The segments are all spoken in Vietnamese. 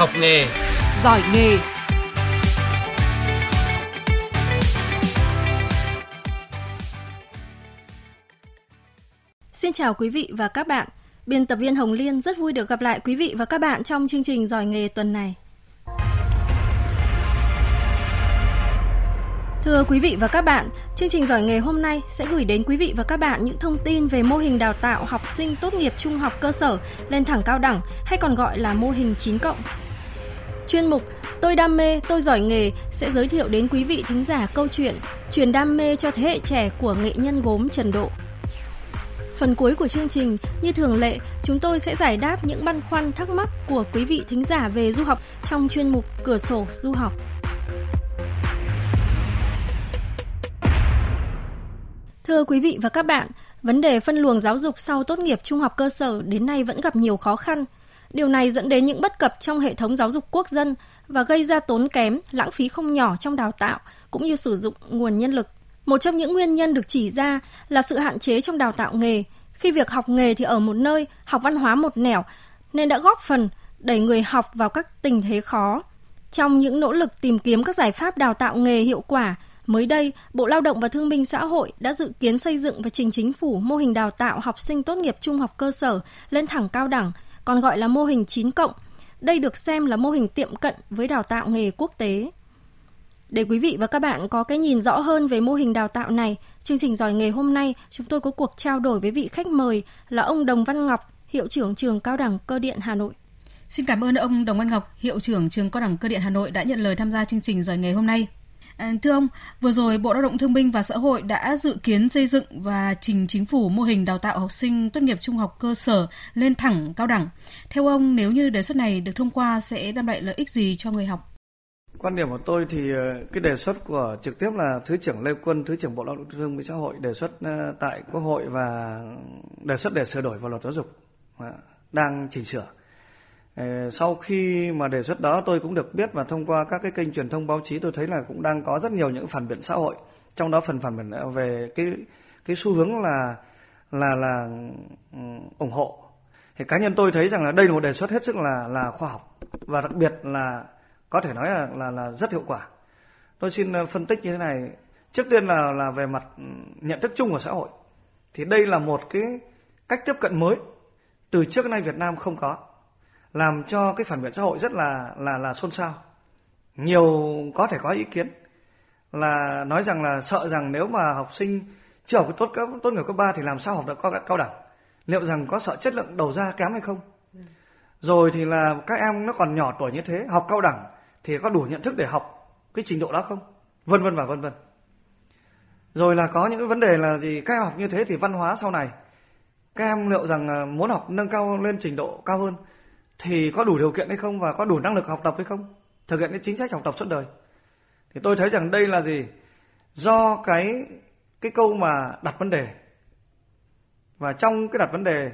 học nghề, giỏi nghề. Xin chào quý vị và các bạn. Biên tập viên Hồng Liên rất vui được gặp lại quý vị và các bạn trong chương trình giỏi nghề tuần này. Thưa quý vị và các bạn, chương trình giỏi nghề hôm nay sẽ gửi đến quý vị và các bạn những thông tin về mô hình đào tạo học sinh tốt nghiệp trung học cơ sở lên thẳng cao đẳng hay còn gọi là mô hình 9 cộng. Chuyên mục Tôi đam mê, tôi giỏi nghề sẽ giới thiệu đến quý vị thính giả câu chuyện truyền đam mê cho thế hệ trẻ của nghệ nhân gốm Trần Độ. Phần cuối của chương trình, như thường lệ, chúng tôi sẽ giải đáp những băn khoăn thắc mắc của quý vị thính giả về du học trong chuyên mục Cửa sổ du học. Thưa quý vị và các bạn, vấn đề phân luồng giáo dục sau tốt nghiệp trung học cơ sở đến nay vẫn gặp nhiều khó khăn. Điều này dẫn đến những bất cập trong hệ thống giáo dục quốc dân và gây ra tốn kém, lãng phí không nhỏ trong đào tạo cũng như sử dụng nguồn nhân lực. Một trong những nguyên nhân được chỉ ra là sự hạn chế trong đào tạo nghề, khi việc học nghề thì ở một nơi, học văn hóa một nẻo, nên đã góp phần đẩy người học vào các tình thế khó. Trong những nỗ lực tìm kiếm các giải pháp đào tạo nghề hiệu quả, Mới đây, Bộ Lao động và Thương binh Xã hội đã dự kiến xây dựng và trình chính phủ mô hình đào tạo học sinh tốt nghiệp trung học cơ sở lên thẳng cao đẳng, còn gọi là mô hình 9 cộng. Đây được xem là mô hình tiệm cận với đào tạo nghề quốc tế. Để quý vị và các bạn có cái nhìn rõ hơn về mô hình đào tạo này, chương trình giỏi nghề hôm nay chúng tôi có cuộc trao đổi với vị khách mời là ông Đồng Văn Ngọc, hiệu trưởng trường Cao đẳng Cơ điện Hà Nội. Xin cảm ơn ông Đồng Văn Ngọc, hiệu trưởng trường Cao đẳng Cơ điện Hà Nội đã nhận lời tham gia chương trình giỏi nghề hôm nay. Ờ, thưa ông, vừa rồi Bộ Lao động Thương binh và Xã hội đã dự kiến xây dựng và trình chính phủ mô hình đào tạo học sinh tốt nghiệp trung học cơ sở lên thẳng cao đẳng. Theo ông, nếu như đề xuất này được thông qua sẽ đem lại lợi ích gì cho người học? Quan điểm của tôi thì ờ, cái đề xuất của trực tiếp là Thứ trưởng Lê Quân, Thứ trưởng Bộ Lao động Thương binh Xã hội đề xuất ờ, tại Quốc hội và đề xuất để sửa đổi vào luật giáo dục đang chỉnh sửa Ờ, sau khi mà đề xuất đó tôi cũng được biết và thông qua các cái kênh truyền thông báo chí tôi thấy là cũng đang có rất nhiều những phản biện xã hội. Trong đó phần phản biện ờ, về cái cái xu hướng là là là ừ, ủng hộ. Thì cá nhân tôi thấy rằng là đây là một đề xuất hết sức là là khoa học và đặc biệt là có thể nói là là, là rất hiệu quả. Tôi xin ờ, phân tích như thế này. Trước tiên là là về mặt ừ, nhận thức chung của xã hội thì đây là một cái cách tiếp cận mới từ trước nay Việt Nam không có làm cho cái phản biện xã hội rất là là là xôn xao. Nhiều có thể có ý kiến là nói rằng là sợ rằng nếu mà học sinh chưa học tốt cấp tốt nghiệp cấp ba thì làm sao học được cao, cao đẳng? Liệu rằng có sợ chất lượng đầu ra kém hay không? Rồi thì là các em nó còn nhỏ tuổi như thế học cao đẳng thì có đủ nhận thức để học cái trình độ đó không? Vân vân và vân vân. Rồi là có những cái vấn đề là gì? Các em học như thế thì văn hóa sau này các em liệu rằng à, muốn học nâng cao lên trình độ cao hơn thì có đủ điều kiện hay không và có đủ năng lực học tập hay không? Thực hiện cái chính sách học tập suốt đời. Thì tôi thấy rằng đây là gì? Do cái cái câu mà đặt vấn đề. Và trong cái đặt vấn đề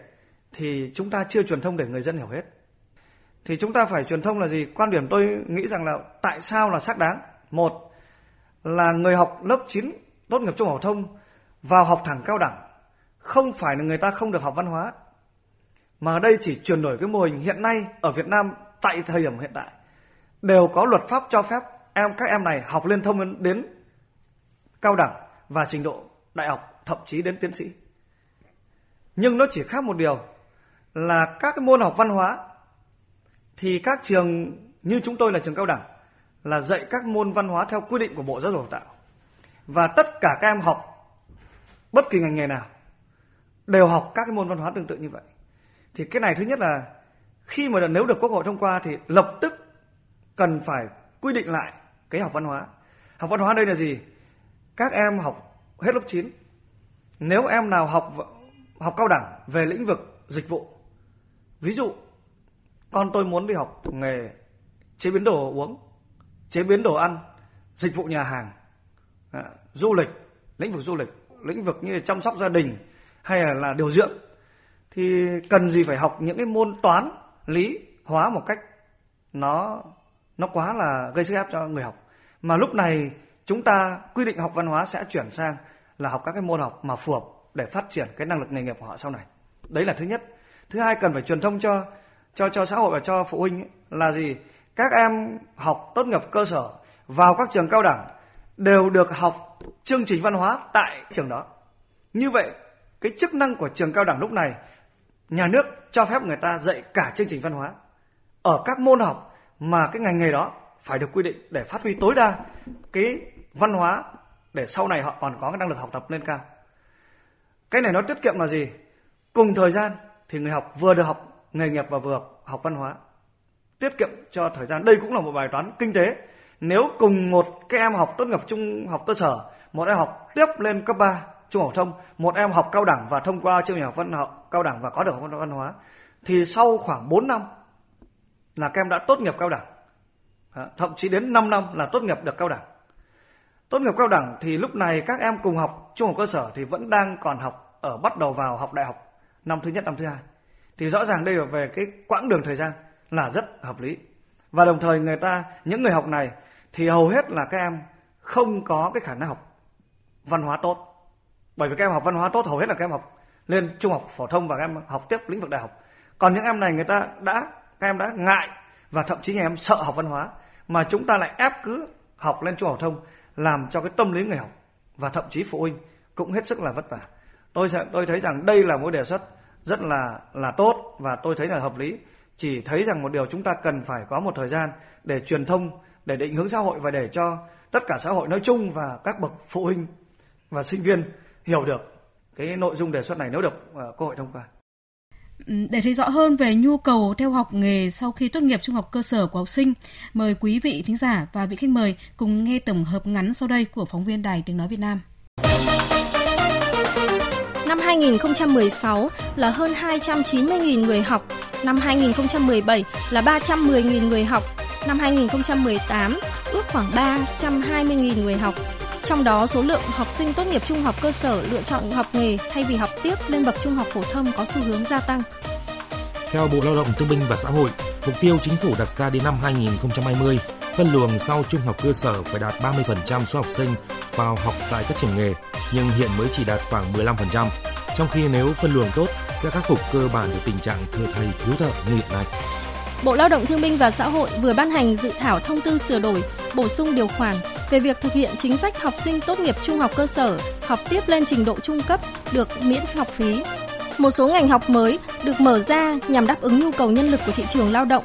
thì chúng ta chưa truyền thông để người dân hiểu hết. Thì chúng ta phải truyền thông là gì? Quan điểm tôi nghĩ rằng là tại sao là xác đáng? Một là người học lớp 9 tốt nghiệp trung học thông vào học thẳng cao đẳng. Không phải là người ta không được học văn hóa mà ở đây chỉ chuyển đổi cái mô hình hiện nay ở Việt Nam tại thời điểm hiện tại đều có luật pháp cho phép em, các em này học lên thông đến cao đẳng và trình độ đại học, thậm chí đến tiến sĩ. Nhưng nó chỉ khác một điều là các cái môn học văn hóa thì các trường như chúng tôi là trường cao đẳng là dạy các môn văn hóa theo quy định của Bộ Giáo dục Đào tạo. Và tất cả các em học bất kỳ ngành nghề nào đều học các cái môn văn hóa tương tự như vậy thì cái này thứ nhất là khi mà nếu được quốc hội thông qua thì lập tức cần phải quy định lại cái học văn hóa. Học văn hóa đây là gì? Các em học hết lớp 9 nếu em nào học học cao đẳng về lĩnh vực dịch vụ ví dụ con tôi muốn đi học nghề chế biến đồ uống chế biến đồ ăn dịch vụ nhà hàng à, du lịch lĩnh vực du lịch lĩnh vực như chăm sóc gia đình hay là, là điều dưỡng thì cần gì phải học những cái môn toán lý hóa một cách nó nó quá là gây sức ép cho người học. Mà lúc này chúng ta quy định học văn hóa sẽ chuyển sang là học các cái môn học mà phù hợp để phát triển cái năng lực nghề nghiệp của họ sau này. Đấy là thứ nhất. Thứ hai cần phải truyền thông cho cho cho xã hội và cho phụ huynh ấy, là gì? Các em học tốt nghiệp cơ sở vào các trường cao đẳng đều được học chương trình văn hóa tại trường đó. Như vậy, cái chức năng của trường cao đẳng lúc này nhà nước cho phép người ta dạy cả chương trình văn hóa ở các môn học mà cái ngành nghề đó phải được quy định để phát huy tối đa cái văn hóa để sau này họ còn có cái năng lực học tập lên cao. Cái này nó tiết kiệm là gì? Cùng thời gian thì người học vừa được học nghề nghiệp và vừa học văn hóa. Tiết kiệm cho thời gian. Đây cũng là một bài toán kinh tế. Nếu cùng một cái em học tốt nghiệp trung học cơ sở, một em học tiếp lên cấp 3 trung học thông, một em học cao đẳng và thông qua chương trình học văn học cao đẳng và có được học văn hóa, thì sau khoảng 4 năm là các em đã tốt nghiệp cao đẳng. Thậm chí đến 5 năm là tốt nghiệp được cao đẳng. Tốt nghiệp cao đẳng thì lúc này các em cùng học trung học cơ sở thì vẫn đang còn học ở, bắt đầu vào học đại học năm thứ nhất, năm thứ hai. Thì rõ ràng đây là về cái quãng đường thời gian là rất hợp lý. Và đồng thời người ta, những người học này thì hầu hết là các em không có cái khả năng học văn hóa tốt. Bởi vì các em học văn hóa tốt, hầu hết là các em học lên trung học phổ thông và các em học tiếp lĩnh vực đại học. Còn những em này người ta đã các em đã ngại và thậm chí nhà em sợ học văn hóa mà chúng ta lại ép cứ học lên trung học thông làm cho cái tâm lý người học và thậm chí phụ huynh cũng hết sức là vất vả. Tôi sẽ tôi thấy rằng đây là một đề xuất rất là là tốt và tôi thấy là hợp lý. Chỉ thấy rằng một điều chúng ta cần phải có một thời gian để truyền thông, để định hướng xã hội và để cho tất cả xã hội nói chung và các bậc phụ huynh và sinh viên hiểu được cái nội dung đề xuất này nếu được uh, Quốc hội thông qua. Ừ, để thấy rõ hơn về nhu cầu theo học nghề sau khi tốt nghiệp trung học cơ sở của học sinh, mời quý vị thính giả và vị khách mời cùng nghe tổng hợp ngắn sau đây của phóng viên Đài Tiếng Nói Việt Nam. Năm 2016 là hơn 290.000 người học, năm 2017 là 310.000 người học, năm 2018 ước khoảng 320.000 người học. Trong đó, số lượng học sinh tốt nghiệp trung học cơ sở lựa chọn học nghề thay vì học tiếp lên bậc trung học phổ thông có xu hướng gia tăng. Theo Bộ Lao động Thương binh và Xã hội, mục tiêu chính phủ đặt ra đến năm 2020, phân luồng sau trung học cơ sở phải đạt 30% số học sinh vào học tại các trường nghề, nhưng hiện mới chỉ đạt khoảng 15%. Trong khi nếu phân luồng tốt sẽ khắc phục cơ bản được tình trạng thừa thầy thiếu thợ như hiện nay. Bộ Lao động Thương binh và Xã hội vừa ban hành dự thảo thông tư sửa đổi, bổ sung điều khoản về việc thực hiện chính sách học sinh tốt nghiệp trung học cơ sở học tiếp lên trình độ trung cấp được miễn học phí. Một số ngành học mới được mở ra nhằm đáp ứng nhu cầu nhân lực của thị trường lao động.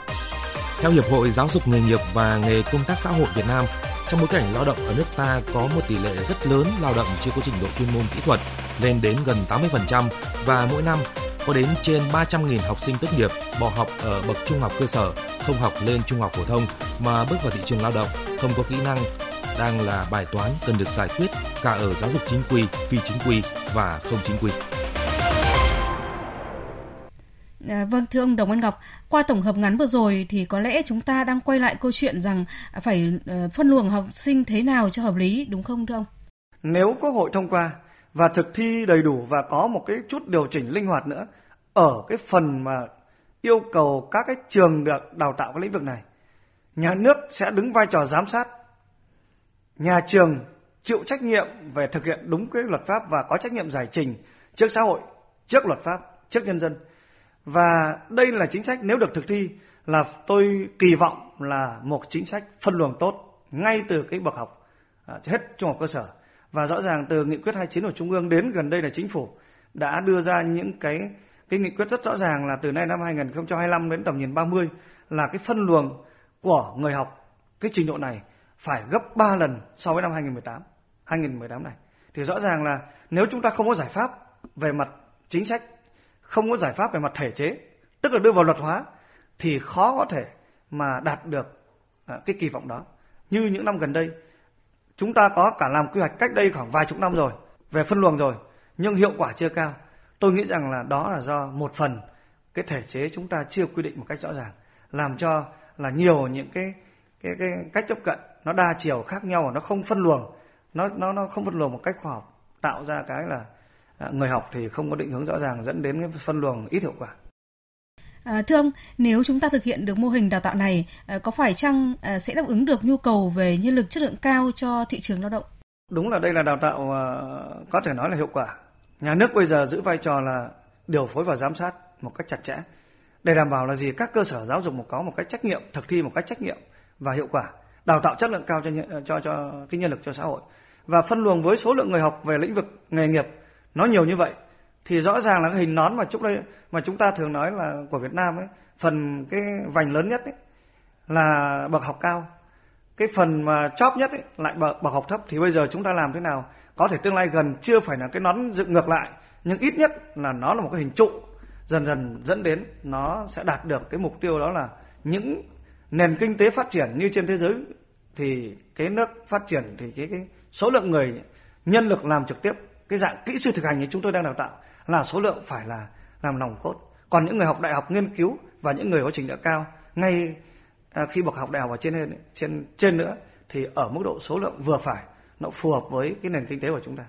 Theo Hiệp hội Giáo dục nghề nghiệp và nghề công tác xã hội Việt Nam, trong bối cảnh lao động ở nước ta có một tỷ lệ rất lớn lao động chưa có trình độ chuyên môn kỹ thuật, lên đến gần 80% và mỗi năm có đến trên 300.000 học sinh tốt nghiệp bỏ học ở bậc trung học cơ sở, không học lên trung học phổ thông mà bước vào thị trường lao động, không có kỹ năng đang là bài toán cần được giải quyết cả ở giáo dục chính quy, phi chính quy và không chính quy. À, vâng thưa ông Đồng Văn Ngọc, qua tổng hợp ngắn vừa rồi thì có lẽ chúng ta đang quay lại câu chuyện rằng phải ờ, phân luồng học sinh thế nào cho hợp lý đúng không thưa ông? Nếu Quốc hội thông qua và thực thi đầy đủ và có một cái chút điều chỉnh linh hoạt nữa ở cái phần mà yêu cầu các cái trường được đào tạo cái lĩnh vực này, nhà nước sẽ đứng vai trò giám sát nhà trường chịu trách nhiệm về thực hiện đúng cái luật pháp và có trách nhiệm giải trình trước xã hội, trước luật pháp, trước nhân dân. Và đây là chính sách nếu được thực thi là tôi kỳ vọng là một chính sách phân luồng tốt ngay từ cái bậc học à, hết trung học cơ sở và rõ ràng từ nghị quyết 29 của trung ương đến gần đây là chính phủ đã đưa ra những cái cái nghị quyết rất rõ ràng là từ nay năm 2025 đến tầm nhìn 30 là cái phân luồng của người học cái trình độ này phải gấp 3 lần so với năm 2018. 2018 này. Thì rõ ràng là nếu chúng ta không có giải pháp về mặt chính sách, không có giải pháp về mặt thể chế, tức là đưa vào luật hóa thì khó có thể mà đạt được à, cái kỳ vọng đó. Như những năm gần đây, chúng ta có cả làm quy hoạch cách đây khoảng vài chục năm rồi về phân luồng rồi, nhưng hiệu quả chưa cao. Tôi nghĩ rằng là đó là do một phần cái thể chế chúng ta chưa quy định một cách rõ ràng, làm cho là nhiều những cái cái cái cách tiếp cận nó đa chiều khác nhau và nó không phân luồng nó nó nó không phân luồng một cách khoa học tạo ra cái là à, người học thì không có định hướng rõ ràng dẫn đến cái phân luồng ít hiệu quả. À, thưa ông, nếu chúng ta thực hiện được mô hình đào tạo này, à, có phải chăng à, sẽ đáp ứng được nhu cầu về nhân lực chất lượng cao cho thị trường lao động? Đúng là đây là đào tạo à, có thể nói là hiệu quả. Nhà nước bây giờ giữ vai trò là điều phối và giám sát một cách chặt chẽ để đảm bảo là gì các cơ sở giáo dục một có một cách trách nhiệm thực thi một cách trách nhiệm và hiệu quả đào tạo chất lượng cao cho cho cho cái nhân lực cho xã hội. Và phân luồng với số lượng người học về lĩnh vực nghề nghiệp nó nhiều như vậy thì rõ ràng là cái hình nón mà chúng đây mà chúng ta thường nói là của Việt Nam ấy phần cái vành lớn nhất ấy là bậc học cao. Cái phần mà chóp nhất ấy lại bậc, bậc học thấp thì bây giờ chúng ta làm thế nào? Có thể tương lai gần chưa phải là cái nón dựng ngược lại nhưng ít nhất là nó là một cái hình trụ dần dần dẫn đến nó sẽ đạt được cái mục tiêu đó là những nền kinh tế phát triển như trên thế giới, thì cái nước phát triển thì cái cái số lượng người nhân lực làm trực tiếp, cái dạng kỹ sư thực hành như chúng tôi đang đào tạo là số lượng phải là làm nòng cốt còn những người học đại học nghiên cứu và những người có trình độ cao, ngay à, khi bậc học đại học ở trên trên trên nữa, thì ở mức độ số lượng vừa phải, nó phù hợp với cái nền kinh tế của chúng ta.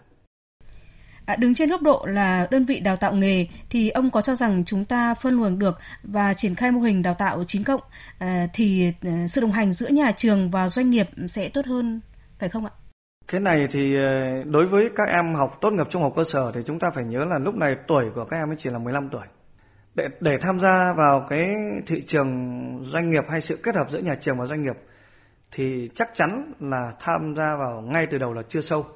À, đứng trên góc độ là đơn vị đào tạo nghề thì ông có cho rằng chúng ta phân luồng được và triển khai mô hình đào tạo chính cộng à, thì à, sự đồng hành giữa nhà trường và doanh nghiệp sẽ tốt hơn phải không ạ? Cái này thì à, đối với các em học tốt nghiệp trung học cơ sở thì chúng ta phải nhớ là lúc này tuổi của các em mới chỉ là 15 tuổi. Để để tham gia vào cái thị trường doanh nghiệp hay sự kết hợp giữa nhà trường và doanh nghiệp thì chắc chắn là tham gia vào ngay từ đầu là chưa sâu.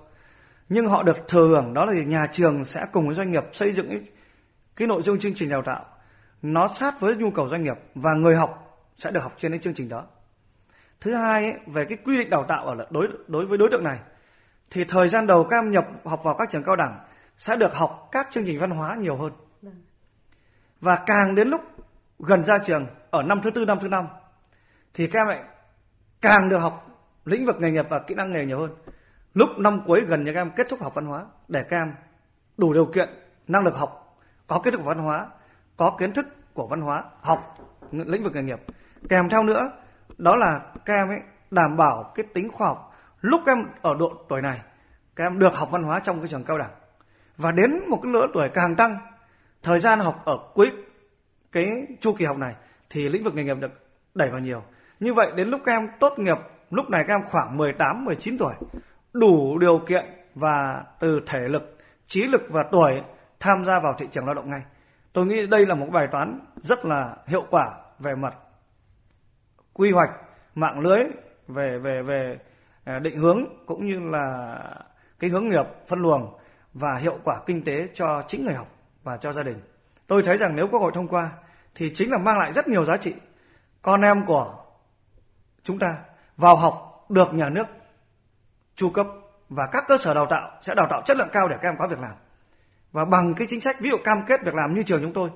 Nhưng họ được thừa hưởng đó là nhà trường sẽ cùng với doanh nghiệp xây dựng cái, cái nội dung chương trình đào tạo nó sát với nhu cầu doanh nghiệp và người học sẽ được học trên cái chương trình đó. Thứ hai ấy, về cái quy định đào tạo ở đối đối với đối tượng này thì thời gian đầu các em nhập học vào các trường cao đẳng sẽ được học các chương trình văn hóa nhiều hơn. Và càng đến lúc gần ra trường ở năm thứ tư năm thứ năm thì các em lại càng được học lĩnh vực nghề nghiệp và kỹ năng nghề nhiều hơn. Lúc năm cuối gần như các em kết thúc học văn hóa, để các em đủ điều kiện, năng lực học, có kiến thức của văn hóa, có kiến thức của văn hóa, học lĩnh vực nghề nghiệp. Kèm theo nữa, đó là các em ấy đảm bảo cái tính khoa học. Lúc các em ở độ tuổi này các em được học văn hóa trong cái trường cao đẳng. Và đến một cái lứa tuổi càng tăng, thời gian học ở cuối cái chu kỳ học này thì lĩnh vực nghề nghiệp được đẩy vào nhiều. Như vậy, đến lúc các em tốt nghiệp, lúc này các em khoảng 18 19 tuổi đủ điều kiện và từ thể lực, trí lực và tuổi tham gia vào thị trường lao động ngay tôi nghĩ đây là một bài toán rất là hiệu quả về mặt quy hoạch, mạng lưới, về về về à, định hướng cũng như là cái hướng nghiệp phân luồng và hiệu quả kinh tế cho chính người học và cho gia đình. Tôi thấy rằng nếu Quốc hội thông qua thì chính là mang lại rất nhiều giá trị. Con em của chúng ta vào học được nhà nước chu cấp và các cơ sở đào tạo sẽ đào tạo chất lượng cao để các em có việc làm. Và bằng cái chính sách ví dụ cam kết việc làm như trường chúng tôi,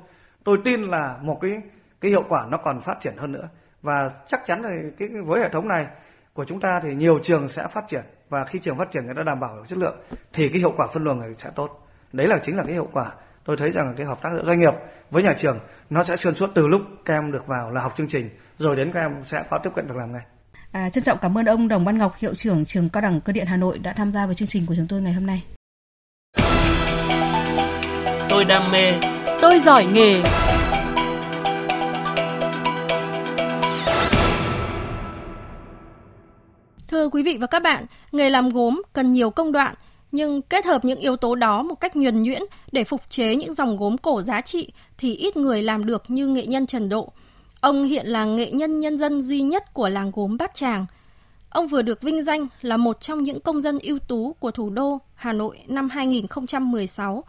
tôi tin là một cái cái hiệu quả nó còn phát triển hơn nữa. Và chắc chắn là cái với hệ thống này của chúng ta thì nhiều trường sẽ phát triển. Và khi trường phát triển người ta đảm bảo được chất lượng thì cái hiệu quả phân luồng này sẽ tốt. Đấy là chính là cái hiệu quả. Tôi thấy rằng là cái hợp tác giữa doanh nghiệp với nhà trường nó sẽ xuyên suốt từ lúc các em được vào là học chương trình rồi đến các em sẽ có tiếp cận việc làm ngay. À, trân trọng cảm ơn ông Đồng Văn Ngọc, hiệu trưởng trường Cao đẳng Cơ điện Hà Nội đã tham gia vào chương trình của chúng tôi ngày hôm nay. Tôi đam mê, tôi giỏi nghề. Thưa quý vị và các bạn, nghề làm gốm cần nhiều công đoạn, nhưng kết hợp những yếu tố đó một cách nhuần nhuyễn để phục chế những dòng gốm cổ giá trị thì ít người làm được như nghệ nhân Trần Độ. Ông hiện là nghệ nhân nhân dân duy nhất của làng gốm Bát Tràng. Ông vừa được vinh danh là một trong những công dân ưu tú của thủ đô Hà Nội năm 2016.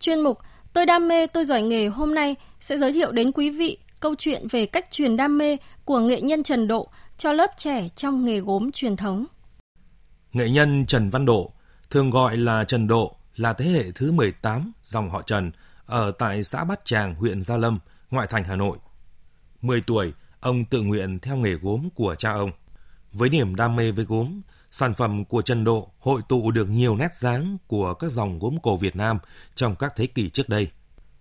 Chuyên mục Tôi đam mê, tôi giỏi nghề hôm nay sẽ giới thiệu đến quý vị câu chuyện về cách truyền đam mê của nghệ nhân Trần Độ cho lớp trẻ trong nghề gốm truyền thống. Nghệ nhân Trần Văn Độ, thường gọi là Trần Độ, là thế hệ thứ 18 dòng họ Trần ở tại xã Bát Tràng, huyện Gia Lâm, ngoại thành Hà Nội. 10 tuổi, ông tự nguyện theo nghề gốm của cha ông. Với niềm đam mê với gốm, sản phẩm của Trần Độ hội tụ được nhiều nét dáng của các dòng gốm cổ Việt Nam trong các thế kỷ trước đây.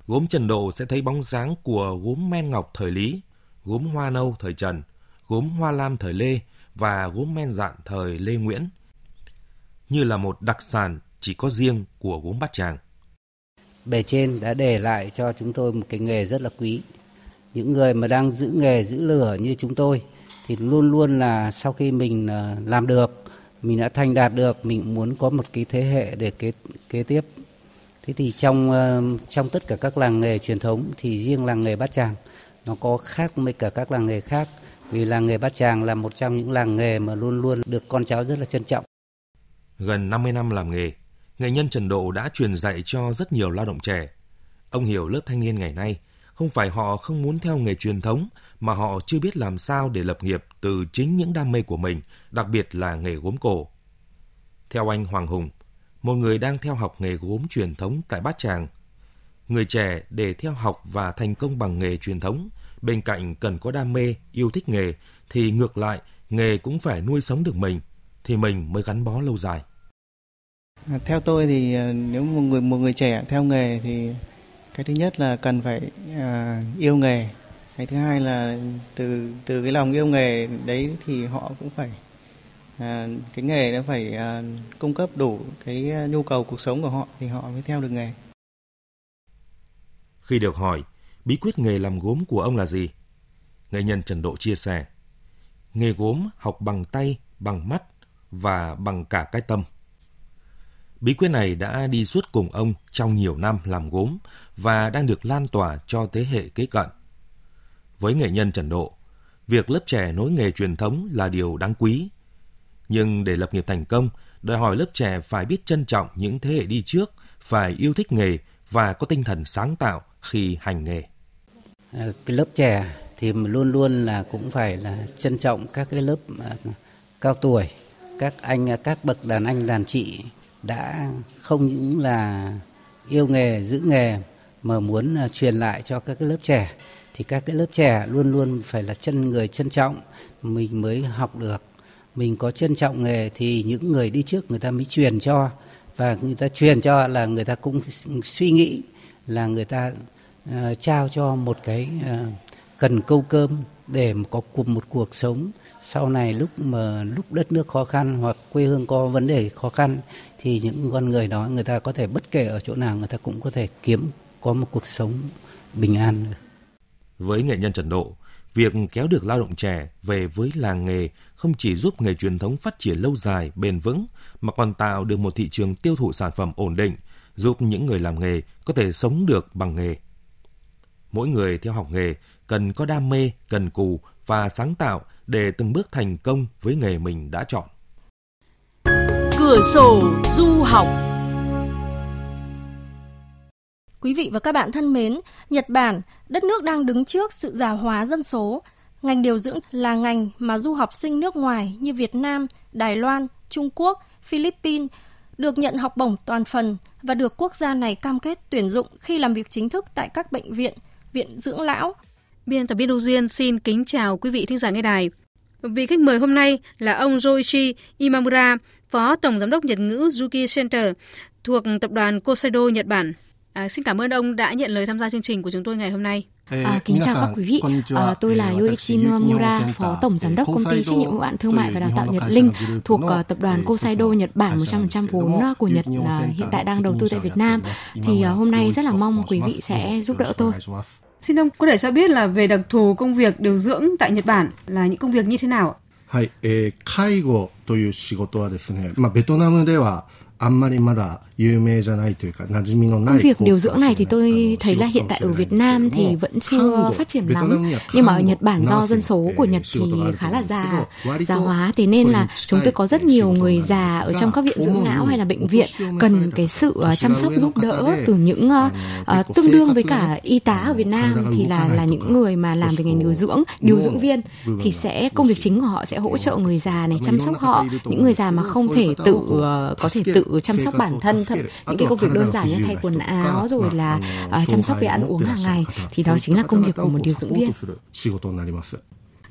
Gốm Trần Độ sẽ thấy bóng dáng của gốm men ngọc thời Lý, gốm hoa nâu thời Trần, gốm hoa lam thời Lê và gốm men dạn thời Lê Nguyễn, như là một đặc sản chỉ có riêng của gốm Bát Tràng. Bề trên đã để lại cho chúng tôi một cái nghề rất là quý. Những người mà đang giữ nghề, giữ lửa như chúng tôi thì luôn luôn là sau khi mình ờ, làm được, mình đã thành đạt được, mình muốn có một cái thế hệ để kế, kế tiếp Thế thì trong ờ, trong tất cả các làng nghề truyền thống thì riêng làng nghề Bát Tràng nó có khác với cả các làng nghề khác vì làng nghề Bát Tràng là một trong những làng nghề mà luôn luôn được con cháu rất là trân trọng. Gần 50 năm làm nghề, nghệ nhân Trần Độ đã truyền dạy cho rất nhiều lao động trẻ. Ông hiểu lớp thanh niên ngày nay, không phải họ không muốn theo nghề truyền thống mà họ chưa biết làm sao để lập nghiệp từ chính những đam mê của mình, đặc biệt là nghề gốm cổ. Theo anh Hoàng Hùng, một người đang theo học nghề gốm truyền thống tại Bát Tràng, người trẻ để theo học và thành công bằng nghề truyền thống, bên cạnh cần có đam mê, yêu thích nghề, thì ngược lại, nghề cũng phải nuôi sống được mình, thì mình mới gắn bó lâu dài. Theo tôi thì ờ, nếu một người một người trẻ theo nghề thì cái thứ nhất là cần phải uh, yêu nghề. Cái thứ hai là từ từ cái lòng yêu nghề đấy thì họ cũng phải uh, cái nghề nó phải uh, cung cấp đủ cái nhu cầu cuộc sống của họ thì họ mới theo được nghề. Khi được hỏi bí quyết nghề làm gốm của ông là gì? Nghệ nhân Trần Độ chia sẻ nghề gốm học bằng tay bằng mắt và bằng cả cái tâm. Bí quyết này đã đi suốt cùng ông trong nhiều năm làm gốm và đang được lan tỏa cho thế hệ kế cận. Với nghệ nhân Trần Độ, việc lớp trẻ nối nghề truyền thống là điều đáng quý. Nhưng để lập nghiệp thành công, đòi hỏi lớp trẻ phải biết trân trọng những thế hệ đi trước, phải yêu thích nghề và có tinh thần sáng tạo khi hành nghề. Ờ, cái lớp trẻ thì luôn luôn là cũng phải là trân trọng các cái lớp à, cao tuổi, các anh các bậc đàn anh đàn chị đã không những là yêu nghề giữ nghề mà muốn à, truyền lại cho các cái lớp trẻ. Thì các cái lớp trẻ luôn luôn phải là chân người trân trọng mình mới học được. Mình có trân trọng nghề thì những người đi trước người ta mới truyền cho. Và người ta truyền cho là người ta cũng suy nghĩ là người ta uh, trao cho một cái uh, cần câu cơm để có cùng một cuộc sống. Sau này lúc mà lúc đất nước khó khăn hoặc quê hương có vấn đề khó khăn thì những con người đó người ta có thể bất kể ở chỗ nào người ta cũng có thể kiếm có một cuộc sống bình an. Với nghệ nhân Trần Độ, việc kéo được lao động trẻ về với làng nghề không chỉ giúp nghề truyền thống phát triển lâu dài, bền vững, mà còn tạo được một thị trường tiêu thụ sản phẩm ổn định, giúp những người làm nghề có thể sống được bằng nghề. Mỗi người theo học nghề cần có đam mê, cần cù và sáng tạo để từng bước thành công với nghề mình đã chọn. Cửa sổ du học Quý vị và các bạn thân mến, Nhật Bản, đất nước đang đứng trước sự già hóa dân số. Ngành điều dưỡng là ngành mà du học sinh nước ngoài như Việt Nam, Đài Loan, Trung Quốc, Philippines được nhận học bổng toàn phần và được quốc gia này cam kết tuyển dụng khi làm việc chính thức tại các bệnh viện, viện dưỡng lão. Biên tập viên Đô Duyên xin kính chào quý vị thính giả nghe đài. Vị khách mời hôm nay là ông Joichi Imamura, Phó Tổng Giám đốc Nhật ngữ Yuki Center thuộc tập đoàn Kosaido Nhật Bản. À, xin cảm ơn ông đã nhận lời tham gia chương trình của chúng tôi ngày hôm nay. À, kính chào các quý vị, à, tôi là Yoichi Nomura, Phó Tổng Giám đốc Công ty Trách nhiệm hữu hạn Thương mại và Đào tạo Nhật Linh thuộc uh, Tập đoàn Kosaido Nhật Bản 100% vốn của Nhật uh, hiện tại đang đầu tư tại Việt Nam. Thì uh, hôm nay rất là mong quý vị sẽ giúp đỡ tôi. Xin ông có thể cho biết là về đặc thù công việc điều dưỡng tại Nhật Bản là những công việc như thế nào? はい、えー、介護という仕事はですね、まあ、ベトナムではあんまりまだ Công việc điều dưỡng này thì tôi thấy là hiện tại ở Việt Nam thì vẫn chưa phát triển lắm. Nhưng mà ở Nhật Bản do dân số của Nhật thì khá là già, già hóa. Thế nên là chúng tôi có rất nhiều người già ở trong các viện dưỡng lão hay là bệnh viện cần cái sự ờ, chăm sóc giúp đỡ từ những uh, tương đương với cả y tá ở Việt Nam thì là là những người mà làm về ngành điều dưỡng, điều dưỡng viên thì sẽ công việc chính của họ sẽ hỗ trợ người già này chăm sóc họ, những người già mà không thể tự uh, có thể tự chăm sóc bản thân thật. Những cái công việc đơn giản như thay quần áo rồi là uh, chăm sóc về ăn uống hàng ngày thì đó chính là công việc của một điều dưỡng viên.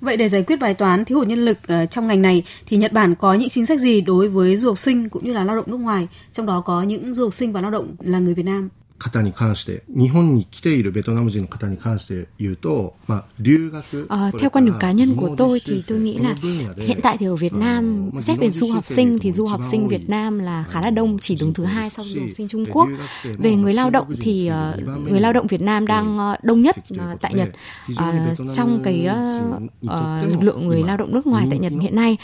Vậy để giải quyết bài toán thiếu hụt nhân lực uh, trong ngành này thì Nhật Bản có những chính sách gì đối với du học sinh cũng như là lao động nước ngoài, trong đó có những du học sinh và lao động là người Việt Nam? 方に関して、日本に来ているベトナム人の方に関して言うと、まあ、留学、à, theo quan điểm cá nhân của tôi thì tôi nghĩ là hiện tại thì ở Việt Nam xét về du học sinh thì du học sinh Việt Nam là khá là đông, chỉ đứng thứ hai sau du học sinh Trung Quốc. Về người lao động thì uh, người lao động Việt Nam đang uh, đông nhất uh, tại Nhật uh, trong cái uh, uh, lực lượng người lao động nước ngoài tại Nhật hiện nay.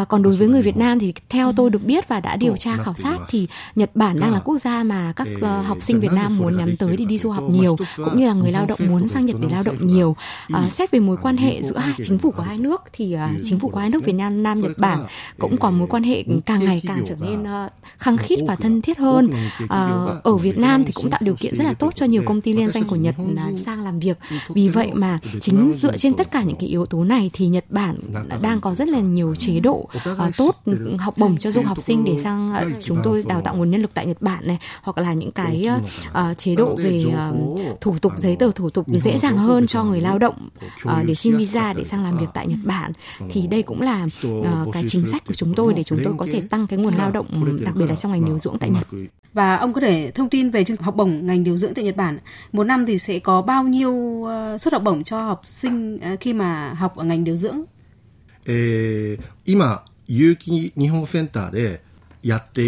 Uh, còn đối với người Việt Nam thì theo tôi được biết và đã điều tra khảo sát thì Nhật Bản đang là quốc gia mà các uh, học sinh Việt Nam Nam muốn nhắm tới đi đi du học nhiều cũng như là người lao động muốn sang Nhật để lao động nhiều. À, xét về mối quan hệ giữa hai chính phủ của hai nước thì uh, chính phủ của hai nước Việt Nam, Nam Nhật Bản cũng có mối quan hệ càng ngày càng trở nên uh, khăng khít và thân thiết hơn. À, ở Việt Nam thì cũng tạo điều kiện rất là tốt cho nhiều công ty liên danh của Nhật uh, sang làm việc. Vì vậy mà chính dựa trên tất cả những cái yếu tố này thì Nhật Bản đang có rất là nhiều chế độ uh, tốt học bổng cho du học sinh để sang uh, chúng tôi đào tạo nguồn nhân lực tại Nhật Bản này hoặc là những cái uh, uh, chế độ về uh, thủ tục giấy tờ thủ tục để dễ dàng hơn cho người lao động uh, để xin visa để sang làm việc tại Nhật Bản thì đây cũng là uh, cái chính sách của chúng tôi để chúng tôi có thể tăng cái nguồn lao động đặc biệt là trong ngành điều dưỡng tại Nhật. Và ông có thể thông tin về chương trình học bổng ngành điều dưỡng tại Nhật Bản. Một năm thì sẽ có bao nhiêu uh, suất học bổng cho học sinh uh, khi mà học ở ngành điều dưỡng? えー、今、有機日本センターで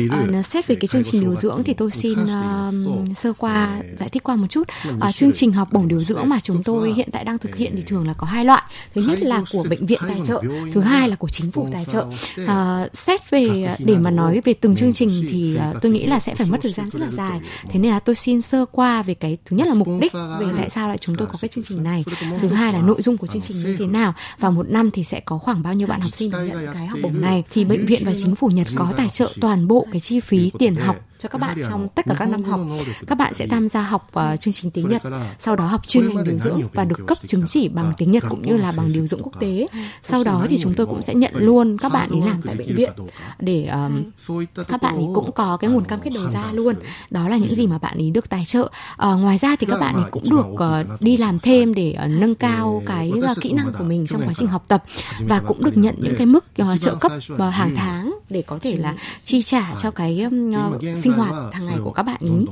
À, xét về cái chương trình điều dưỡng thì tôi xin uh, sơ qua giải thích qua một chút. Uh, chương trình học bổng điều dưỡng mà chúng tôi hiện tại đang thực hiện thì thường là có hai loại. Thứ nhất là của bệnh viện tài trợ, thứ hai là của chính phủ tài trợ. Uh, xét về để mà nói về từng chương trình thì uh, tôi nghĩ là sẽ phải mất thời gian rất là dài. Thế nên là tôi xin sơ qua về cái thứ nhất là mục đích về tại sao lại chúng tôi có cái chương trình này. Thứ hai là nội dung của chương trình như thế nào và một năm thì sẽ có khoảng bao nhiêu bạn học sinh được nhận cái học bổng này. Thì bệnh viện và chính phủ Nhật có tài trợ toàn bộ cái chi phí tiền học cho các bạn trong tất cả các năm học. Các bạn sẽ tham gia học uh, chương trình tiếng Nhật, sau đó học chuyên ngành điều dưỡng và được cấp chứng chỉ bằng tiếng Nhật cũng như là bằng điều dưỡng quốc tế. Sau đó thì chúng tôi cũng sẽ nhận luôn các bạn ấy làm tại bệnh viện để um, các bạn ấy cũng có cái nguồn cam kết đầu ra luôn. Đó là những gì mà bạn ấy được tài trợ. Uh, ngoài ra thì các bạn ấy cũng được uh, đi làm thêm để uh, nâng cao cái uh, kỹ năng của mình trong quá trình học tập và cũng được nhận những cái mức uh, trợ cấp uh, hàng tháng để có thể là chi trả cho cái uh, sinh sinh hoạt hàng ngày của các bạn ý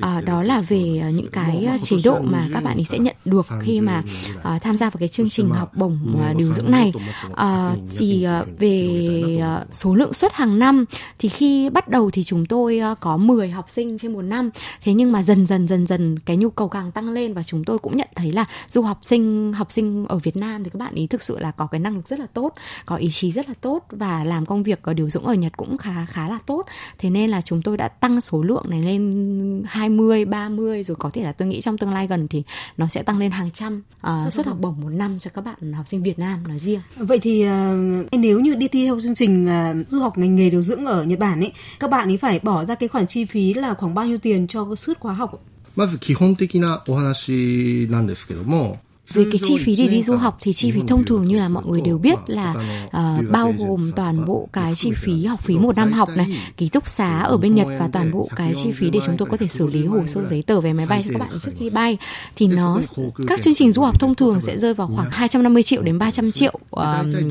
à, đó là về à, những cái chế độ mà các bạn ý sẽ nhận được khi mà à, tham gia vào cái chương trình học bổng à, điều dưỡng này. à, thì à, về à, số lượng suất hàng năm thì khi bắt đầu thì chúng tôi à, có 10 học sinh trên một năm. Thế nhưng mà dần dần dần dần cái nhu cầu càng tăng lên và chúng tôi cũng nhận thấy là du học sinh học sinh ở Việt Nam thì các bạn ý thực sự là có cái năng lực rất là tốt có ý chí rất là tốt và làm công việc ở điều dưỡng ở Nhật cũng khá khá là tốt. Thế nên là chúng tôi đã tăng số lượng này lên 20, 30 rồi có thể là tôi nghĩ trong tương lai gần thì nó sẽ tăng lên hàng trăm uh, suất học bổng một năm cho các bạn học sinh Việt Nam nói riêng. Vậy thì uh, nếu như đi thi theo chương trình uh, du học ngành nghề điều dưỡng ở Nhật Bản ấy, các bạn ấy phải bỏ ra cái khoản chi phí là khoảng bao nhiêu tiền cho suốt khóa học? まず基本的なお話なんですけども、 về cái chi phí để đi du học thì chi phí thông thường như là mọi người đều biết là uh, bao gồm toàn bộ cái chi phí học phí một năm học này, ký túc xá ở bên Nhật và toàn bộ cái chi phí để chúng tôi có thể xử lý hồ sơ giấy tờ về máy bay cho các bạn trước khi bay thì nó các chương trình du học thông thường sẽ rơi vào khoảng 250 triệu đến 300 triệu uh,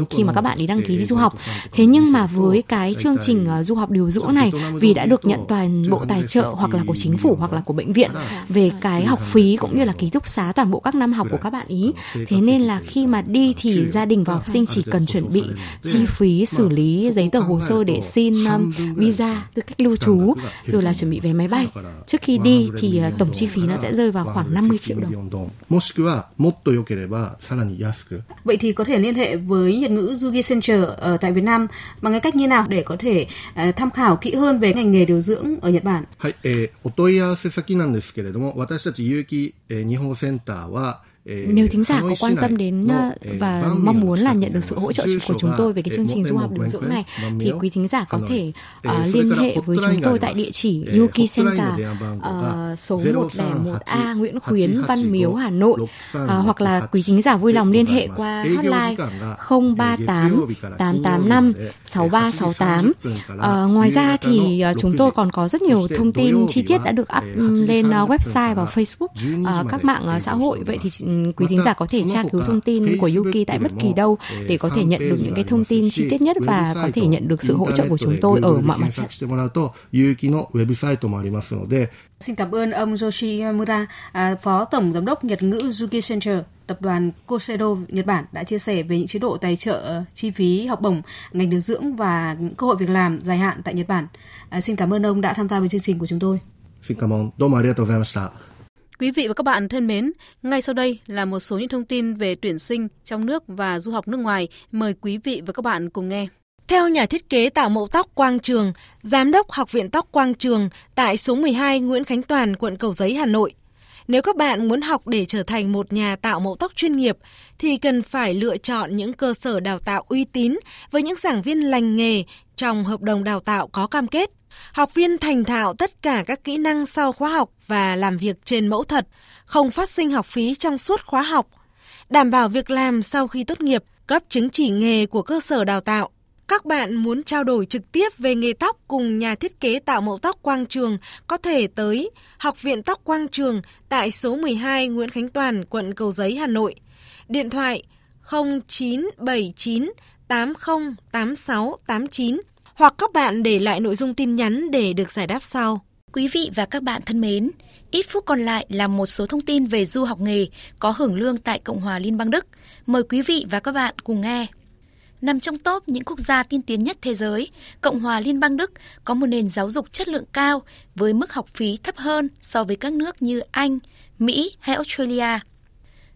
khi mà các bạn đi đăng ký đi du học. Thế nhưng mà với cái chương trình uh, du học điều dưỡng này vì đã được nhận toàn bộ tài trợ hoặc là của chính phủ hoặc là của bệnh viện về cái học phí cũng như là ký túc xá toàn bộ các năm học của các bạn bạn ý thế nên là khi mà đi thì gia đình và học sinh chỉ cần chuẩn bị chi phí xử lý giấy tờ hồ sơ để xin um, visa tư cách lưu trú rồi là chuẩn bị vé máy bay trước khi đi thì uh, tổng chi phí nó sẽ rơi vào khoảng 50 triệu đồng vậy thì có thể liên hệ với Nhật ngữ Yugi Center ở tại Việt Nam bằng cái cách như nào để có thể uh, tham khảo kỹ hơn về ngành nghề điều dưỡng ở Nhật Bản? はい、えー、お問い合わせ先なんですけれども、私たち有機、えー、日本センターは nếu thính giả có quan tâm đến và mong muốn là nhận được sự hỗ trợ của chúng tôi về cái chương trình du học điều dưỡng này thì quý thính giả có thể uh, liên hệ với chúng tôi tại địa chỉ Yuki Center uh, số 101A Nguyễn Khuyến Văn Miếu Hà Nội. Uh, hoặc là quý thính giả vui lòng liên hệ qua hotline 038 885 6368. À, ngoài ra thì uh, chúng tôi còn có rất nhiều thông tin chi tiết đã được up lên website và Facebook, các mạng xã hội. Vậy thì quý thính giả có thể tra cứu thông tin của Yuki tại bất kỳ đâu để có thể nhận được những cái thông tin chi tiết nhất và có thể nhận được sự hỗ trợ của chúng tôi ở mọi mặt trận. Xin cảm ơn ông Yoshimura, à, Phó Tổng Giám đốc Nhật ngữ Yuki Center, tập đoàn Kosedo Nhật Bản đã chia sẻ về những chế độ tài trợ chi phí học bổng, ngành điều dưỡng và những cơ hội việc làm dài hạn tại Nhật Bản. À, xin cảm ơn ông đã tham gia với chương trình của chúng tôi. Xin cảm ơn. Domo arigatou gozaimashita. Quý vị và các bạn thân mến, ngay sau đây là một số những thông tin về tuyển sinh trong nước và du học nước ngoài. Mời quý vị và các bạn cùng nghe. Theo nhà thiết kế tạo mẫu tóc Quang Trường, Giám đốc Học viện Tóc Quang Trường tại số 12 Nguyễn Khánh Toàn, quận Cầu Giấy, Hà Nội, nếu các bạn muốn học để trở thành một nhà tạo mẫu tóc chuyên nghiệp thì cần phải lựa chọn những cơ sở đào tạo uy tín với những giảng viên lành nghề trong hợp đồng đào tạo có cam kết. Học viên thành thạo tất cả các kỹ năng sau khóa học và làm việc trên mẫu thật, không phát sinh học phí trong suốt khóa học, đảm bảo việc làm sau khi tốt nghiệp, cấp chứng chỉ nghề của cơ sở đào tạo các bạn muốn trao đổi trực tiếp về nghề tóc cùng nhà thiết kế tạo mẫu tóc Quang Trường có thể tới Học viện Tóc Quang Trường tại số 12 Nguyễn Khánh Toàn, quận Cầu Giấy, Hà Nội. Điện thoại 0979 808689 hoặc các bạn để lại nội dung tin nhắn để được giải đáp sau. Quý vị và các bạn thân mến, ít phút còn lại là một số thông tin về du học nghề có hưởng lương tại Cộng hòa Liên bang Đức. Mời quý vị và các bạn cùng nghe. Nằm trong top những quốc gia tiên tiến nhất thế giới, Cộng hòa Liên bang Đức có một nền giáo dục chất lượng cao với mức học phí thấp hơn so với các nước như Anh, Mỹ hay Australia.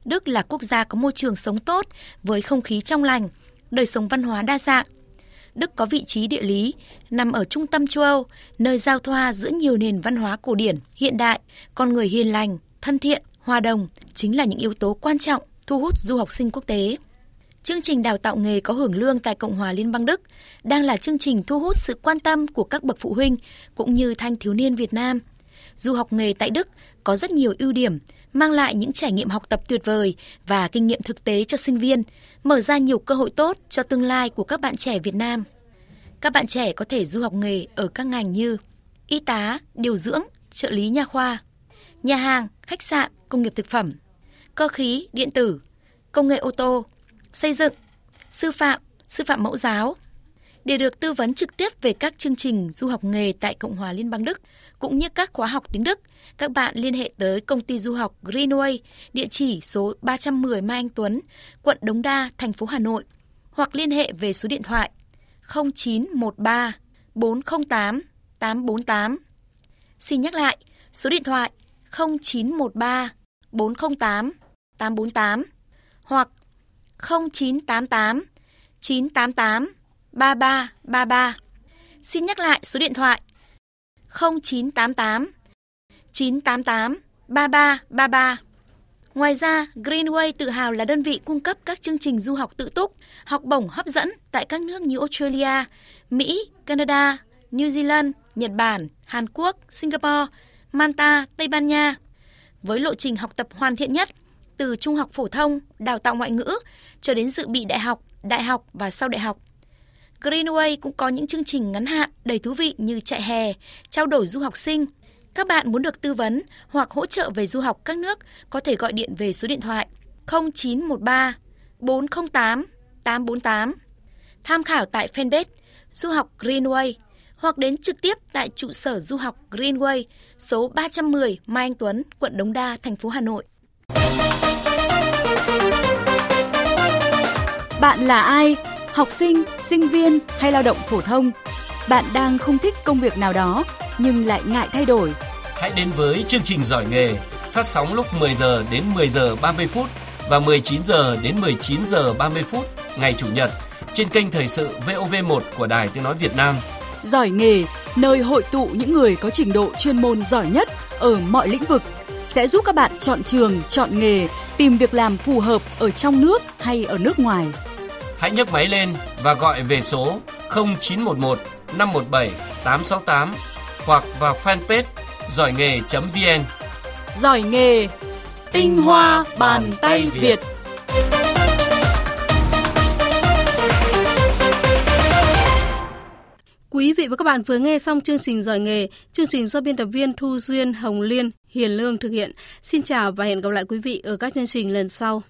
Đức là quốc gia có môi trường sống tốt với không khí trong lành, đời sống văn hóa đa dạng. Đức có vị trí địa lý, nằm ở trung tâm châu Âu, nơi giao thoa giữa nhiều nền văn hóa cổ điển, hiện đại, con người hiền lành, thân thiện, hòa đồng chính là những yếu tố quan trọng thu hút du học sinh quốc tế. Chương trình đào tạo nghề có hưởng lương tại Cộng hòa Liên bang Đức đang là chương trình thu hút sự quan tâm của các bậc phụ huynh cũng như thanh thiếu niên Việt Nam. Du học nghề tại Đức có rất nhiều ưu điểm, mang lại những trải nghiệm học tập tuyệt vời và kinh nghiệm thực tế cho sinh viên, mở ra nhiều cơ hội tốt cho tương lai của các bạn trẻ Việt Nam. Các bạn trẻ có thể du học nghề ở các ngành như y tá, điều dưỡng, trợ lý nha khoa, nhà hàng, khách sạn, công nghiệp thực phẩm, cơ khí, điện tử, công nghệ ô tô, xây dựng, sư phạm, sư phạm mẫu giáo. Để được tư vấn trực tiếp về các chương trình du học nghề tại Cộng hòa Liên bang Đức, cũng như các khóa học tiếng Đức, các bạn liên hệ tới công ty du học Greenway, địa chỉ số 310 Mai Anh Tuấn, quận Đống Đa, thành phố Hà Nội, hoặc liên hệ về số điện thoại 0913 408 848. Xin nhắc lại, số điện thoại 0913 408 848 hoặc 0988 988 3333. Xin nhắc lại số điện thoại 0988 988 3333. Ngoài ra, Greenway tự hào là đơn vị cung cấp các chương trình du học tự túc, học bổng hấp dẫn tại các nước như Australia, Mỹ, Canada, New Zealand, Nhật Bản, Hàn Quốc, Singapore, Malta, Tây Ban Nha. Với lộ trình học tập hoàn thiện nhất, từ trung học phổ thông, đào tạo ngoại ngữ cho đến dự bị đại học, đại học và sau đại học. Greenway cũng có những chương trình ngắn hạn đầy thú vị như chạy hè, trao đổi du học sinh. Các bạn muốn được tư vấn hoặc hỗ trợ về du học các nước có thể gọi điện về số điện thoại 0913 408 848. Tham khảo tại fanpage Du học Greenway hoặc đến trực tiếp tại trụ sở Du học Greenway số 310 Mai Anh Tuấn, quận Đống Đa, thành phố Hà Nội. Bạn là ai? Học sinh, sinh viên hay lao động phổ thông? Bạn đang không thích công việc nào đó nhưng lại ngại thay đổi. Hãy đến với chương trình giỏi nghề phát sóng lúc 10 giờ đến 10 giờ 30 phút và 19 giờ đến 19 giờ 30 phút ngày chủ nhật trên kênh thời sự VOV1 của Đài Tiếng nói Việt Nam. Giỏi nghề, nơi hội tụ những người có trình độ chuyên môn giỏi nhất ở mọi lĩnh vực sẽ giúp các bạn chọn trường, chọn nghề, tìm việc làm phù hợp ở trong nước hay ở nước ngoài. Hãy nhấc máy lên và gọi về số 0911 517 868 hoặc vào fanpage giỏi nghề.vn. Giỏi nghề, tinh hoa bàn tay Việt. Quý vị và các bạn vừa nghe xong chương trình Giỏi nghề, chương trình do biên tập viên Thu Duyên, Hồng Liên, Hiền Lương thực hiện. Xin chào và hẹn gặp lại quý vị ở các chương trình lần sau.